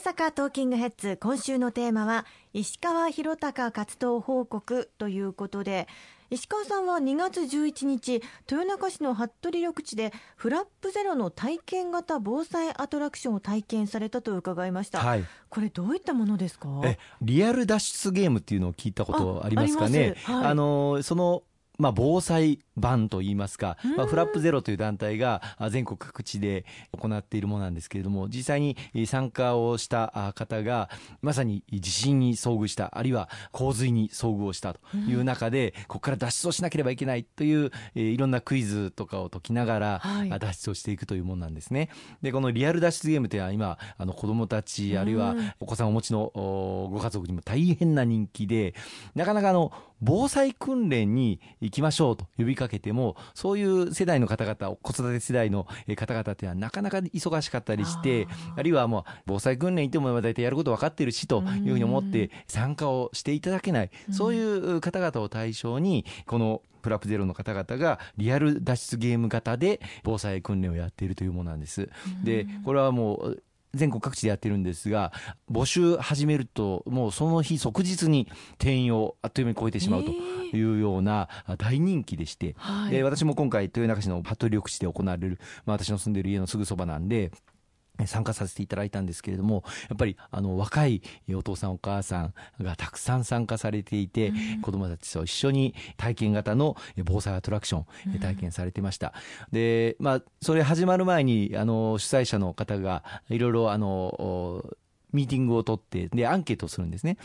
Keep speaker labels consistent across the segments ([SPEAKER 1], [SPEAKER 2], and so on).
[SPEAKER 1] 阪トーキングヘッズ今週のテーマは石川博隆活動報告ということで石川さんは2月11日豊中市の服部緑地でフラップゼロの体験型防災アトラクションを体験されたと伺いました、はい、これどういったものですか？
[SPEAKER 2] えリアル脱出ゲームっていうのを聞いたことありますかね？あ、はい、あのそのまあ、防災版といいますか、まあ、フラップゼロという団体が全国各地で行っているものなんですけれども実際に参加をした方がまさに地震に遭遇したあるいは洪水に遭遇をしたという中で、ここから脱出をしなければいけないといういろんなクイズとかを解きながら脱出をしていくというものなんですね。でこのリアル脱出ゲームというのは今あの子どもたちあるいはお子さんをお持ちのご家族にも大変な人気でなかなかあの防災訓練に行きましょうと呼びかけてもそういう世代の方々子育て世代の方々っていうのはなかなか忙しかったりしてあるいはもう防災訓練行っても大体やること分かってるしというふうに思って参加をしていただけないそういう方々を対象にこのプラプゼロの方々がリアル脱出ゲーム型で防災訓練をやっているというものなんです。でこれはもう全国各地でやってるんですが募集始めるともうその日即日に定員をあっという間に超えてしまうというような大人気でして、で私も今回豊中市のパトリ緑地で行われる、まあ、私の住んでいる家のすぐそばなんで参加させていただいたんですけれどもやっぱりあの若いお父さんお母さんがたくさん参加されていて、うん、子どもたちと一緒に体験型の防災アトラクション体験されてました、うん、でまあそれ始まる前にあの主催者の方がいろいろあのミーティングを取ってでアンケートをするんですね。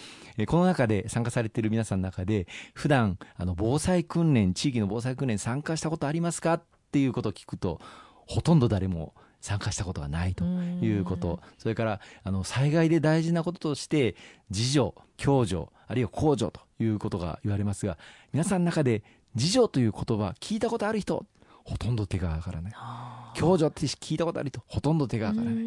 [SPEAKER 2] この中で参加されている皆さんの中で普段あの防災訓練地域の防災訓練参加したことありますか？っていうことを聞くとほとんど誰も参加したことがないということ。それからあの災害で大事なこととして自助共助あるいは公助ということが言われますが皆さんの中で自助という言葉聞いたことある人ほとんど手が上がらない。共助って聞いたことある人ほとんど手が上がらない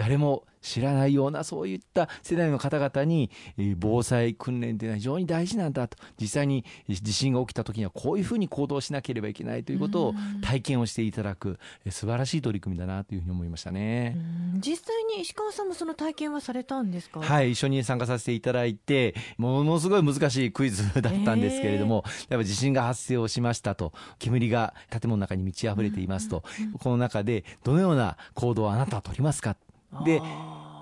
[SPEAKER 2] 誰も知らないようなそういった世代の方々に防災訓練というのは非常に大事なんだと。実際に地震が起きた時にはこういうふうに行動しなければいけないということを体験をしていただく素晴らしい取り組みだなというふうに思いましたね。
[SPEAKER 1] 実際に石川さんもその体験はされたんですか？
[SPEAKER 2] はい一緒に参加させていただいてものすごい難しいクイズだったんですけれども、やっぱ地震が発生をしましたと煙が建物の中に満ち溢れていますと、この中でどのような行動をあなたは取りますか？で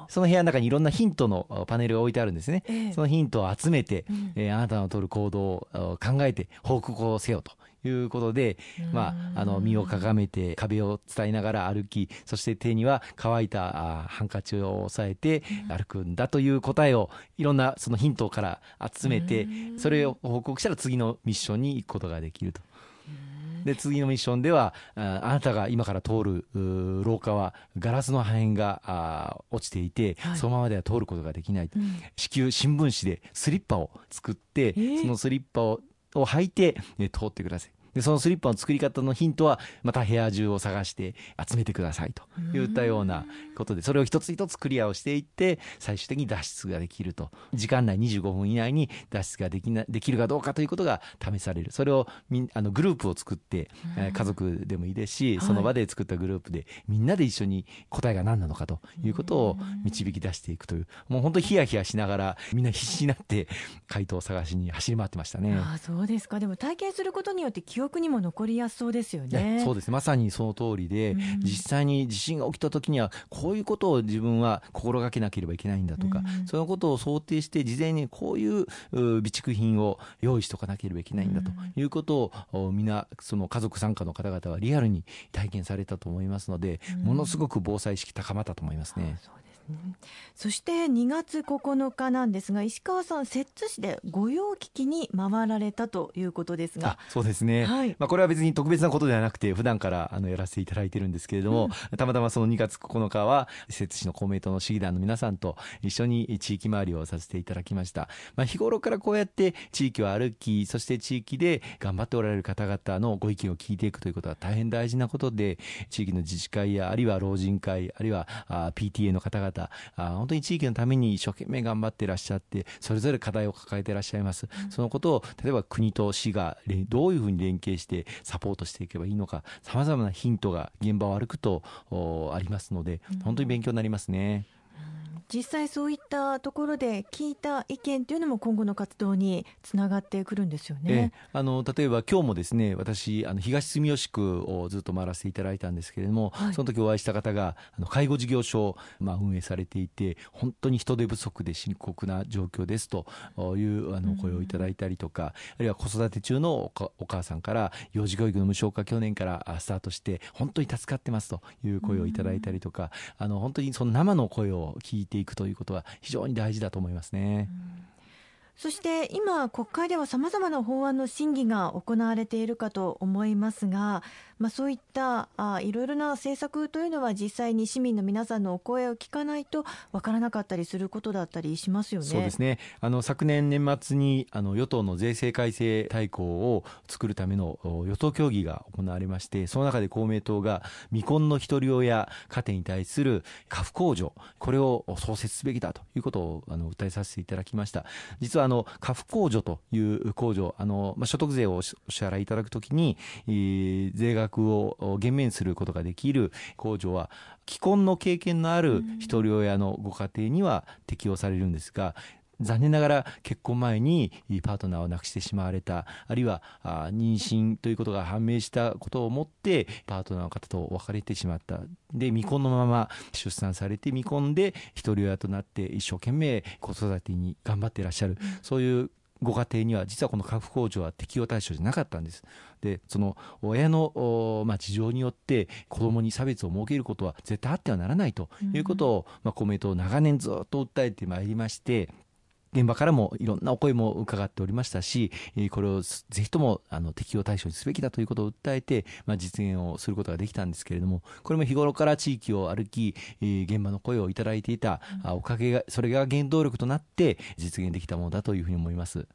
[SPEAKER 2] その部屋の中にいろんなヒントのパネルが置いてあるんですね、ええ、そのヒントを集めて、うん、えー、あなたの取る行動を考えて報告をせよということで、まあ、あの身をかがめて壁を伝いながら歩きそして手には乾いたハンカチを押さえて歩くんだという答えをいろんなそのヒントから集めてそれを報告したら次のミッションに行くことができると。で次のミッションではあなたが今から通る廊下はガラスの破片が落ちていて、はい、そのままでは通ることができない、うん、至急新聞紙でスリッパを作って、えー、そのスリッパをを履いて、ね、通ってくださいでそのスリッパの作り方のヒントはまた部屋中を探して集めてくださいといったようなことでそれを一つ一つクリアをしていって最終的に脱出ができると。時間内25分以内に脱出ができなできるかどうかということが試される。それをみあのグループを作って、え家族でもいいですしその場で作ったグループでみんなで一緒に答えが何なのかということを導き出していくという。もう本当にヒヤヒヤしながらみんな必死になって回答を探しに走り回ってましたね。
[SPEAKER 1] あそうですか。でも体験することによって記憶憶にも残りやすそうですよね。
[SPEAKER 2] そうですまさにその通りで、うん、実際に地震が起きた時にはこういうことを自分は心がけなければいけないんだとか、うん、そのことを想定して事前にこういう備蓄品を用意しておかなければいけないんだということを、みんなその家族参加の方々はリアルに体験されたと思いますので、ものすごく防災意識高まったと思いますね。
[SPEAKER 1] そして2月9日なんですが石川さん摂津市で御用聞きに回られたということですが。
[SPEAKER 2] そうですね、はい、まあ、これは別に特別なことではなくて普段からあのやらせていただいてるんですけれども、うん、たまたまその2月9日は摂津市の公明党の市議団の皆さんと一緒に地域回りをさせていただきました、まあ、日頃からこうやって地域を歩きそして地域で頑張っておられる方々のご意見を聞いていくということは大変大事なことで地域の自治会やあるいは老人会あるいはあ PTA の方々方あ本当に地域のために一生懸命頑張っていらっしゃってそれぞれ課題を抱えていらっしゃいます、うん、そのことを例えば国と市がどういうふうに連携してサポートしていけばいいのかさまざまなヒントが現場を歩くとありますので本当に勉強になりますね。
[SPEAKER 1] 実際そういったところで聞いた意見というのも今後の活動につながってくるんですよね。
[SPEAKER 2] あの例えば今日もですね私あの東住吉区をずっと回らせていただいたんですけれども、はい、その時お会いした方があの介護事業所を、まあ、運営されていて本当に人手不足で深刻な状況ですというあの声をいただいたりとか、あるいは子育て中のお母さんから幼児教育の無償化去年からスタートして本当に助かってますという声をいただいたりとか、あの本当にその生の声を聞いていくということは非常に大事だと思いますね。
[SPEAKER 1] そして今、国会ではさまざまな法案の審議が行われているかと思いますが、まあ、そういったあいろいろな政策というのは実際に市民の皆さんのお声を聞かないと分からなかったりすることだったりしますよね。
[SPEAKER 2] そうですねあの昨年年末にあの与党の税制改正大綱を作るための与党協議が行われましてその中で公明党が未婚の一人親家庭に対する家父控除これを創設すべきだということをあの訴えさせていただきました実はあの家父控除という控除あの、まあ、所得税をお支払いいただくときに、えー、税額を減免することができる控除は既婚の経験のある一人親のご家庭には適用されるんですが、残念ながら結婚前にパートナーを亡くしてしまわれたあるいは妊娠ということが判明したことをもってパートナーの方と別れてしまった。で未婚のまま出産されて未婚で一人親となって一生懸命子育てに頑張っていらっしゃる、そういうご家庭には実はこの家父控除は適用対象じゃなかったんです。でその親の、まあ、事情によって子どもに差別を設けることは絶対あってはならないということを、まあ、公明党長年ずっと訴えてまいりまして現場からもいろんなお声も伺っておりましたし、これをぜひともあの適用対象にすべきだということを訴えて、まあ、実現をすることができたんですけれども、これも日頃から地域を歩き、現場の声をいただいていたおかげが、それが原動力となって実現できたものだというふうに思います。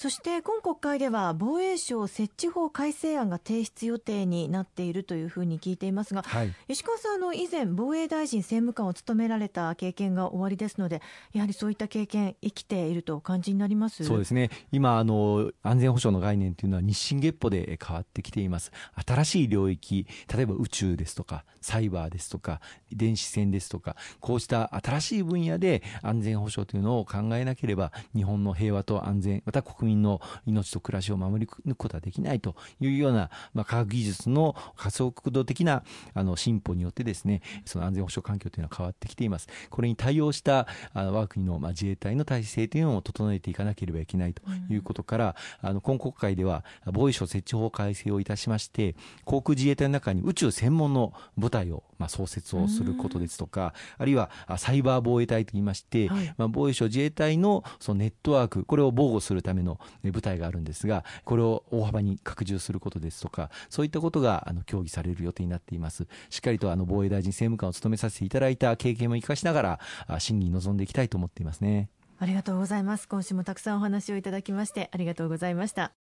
[SPEAKER 1] そして今国会では防衛省設置法改正案が提出予定になっているというふうに聞いていますが、はい、石川さんの以前防衛大臣政務官を務められた経験が終わりですのでやはりそういった経験生きているとお感じになります？
[SPEAKER 2] そうですね。今あの安全保障の概念というのは日進月歩で変わってきています。新しい領域例えば宇宙ですとかサイバーですとか電子戦ですとかこうした新しい分野で安全保障というのを考えなければ日本の平和と安全また国民民の命と暮らしを守り抜くことはできないというような、まあ、科学技術の加速度的なあの進歩によってですねその安全保障環境というのは変わってきています。これに対応したあの我が国の、まあ、自衛隊の体制というのを整えていかなければいけないということから、うん、あの今国会では防衛省設置法改正をいたしまして航空自衛隊の中に宇宙専門の部隊を、まあ、創設をすることですとか、あるいはサイバー防衛隊といいまして、はい、まあ、防衛省自衛隊のそのネットワークこれを防護するための部隊があるんですがこれを大幅に拡充することですとかそういったことがあの協議される予定になっています。しっかりとあの防衛大臣政務官を務めさせていただいた経験も生かしながら審議に臨んでいきたいと思っていますね。
[SPEAKER 1] ありがとうございます。今週もたくさんお話をいただきましてありがとうございました。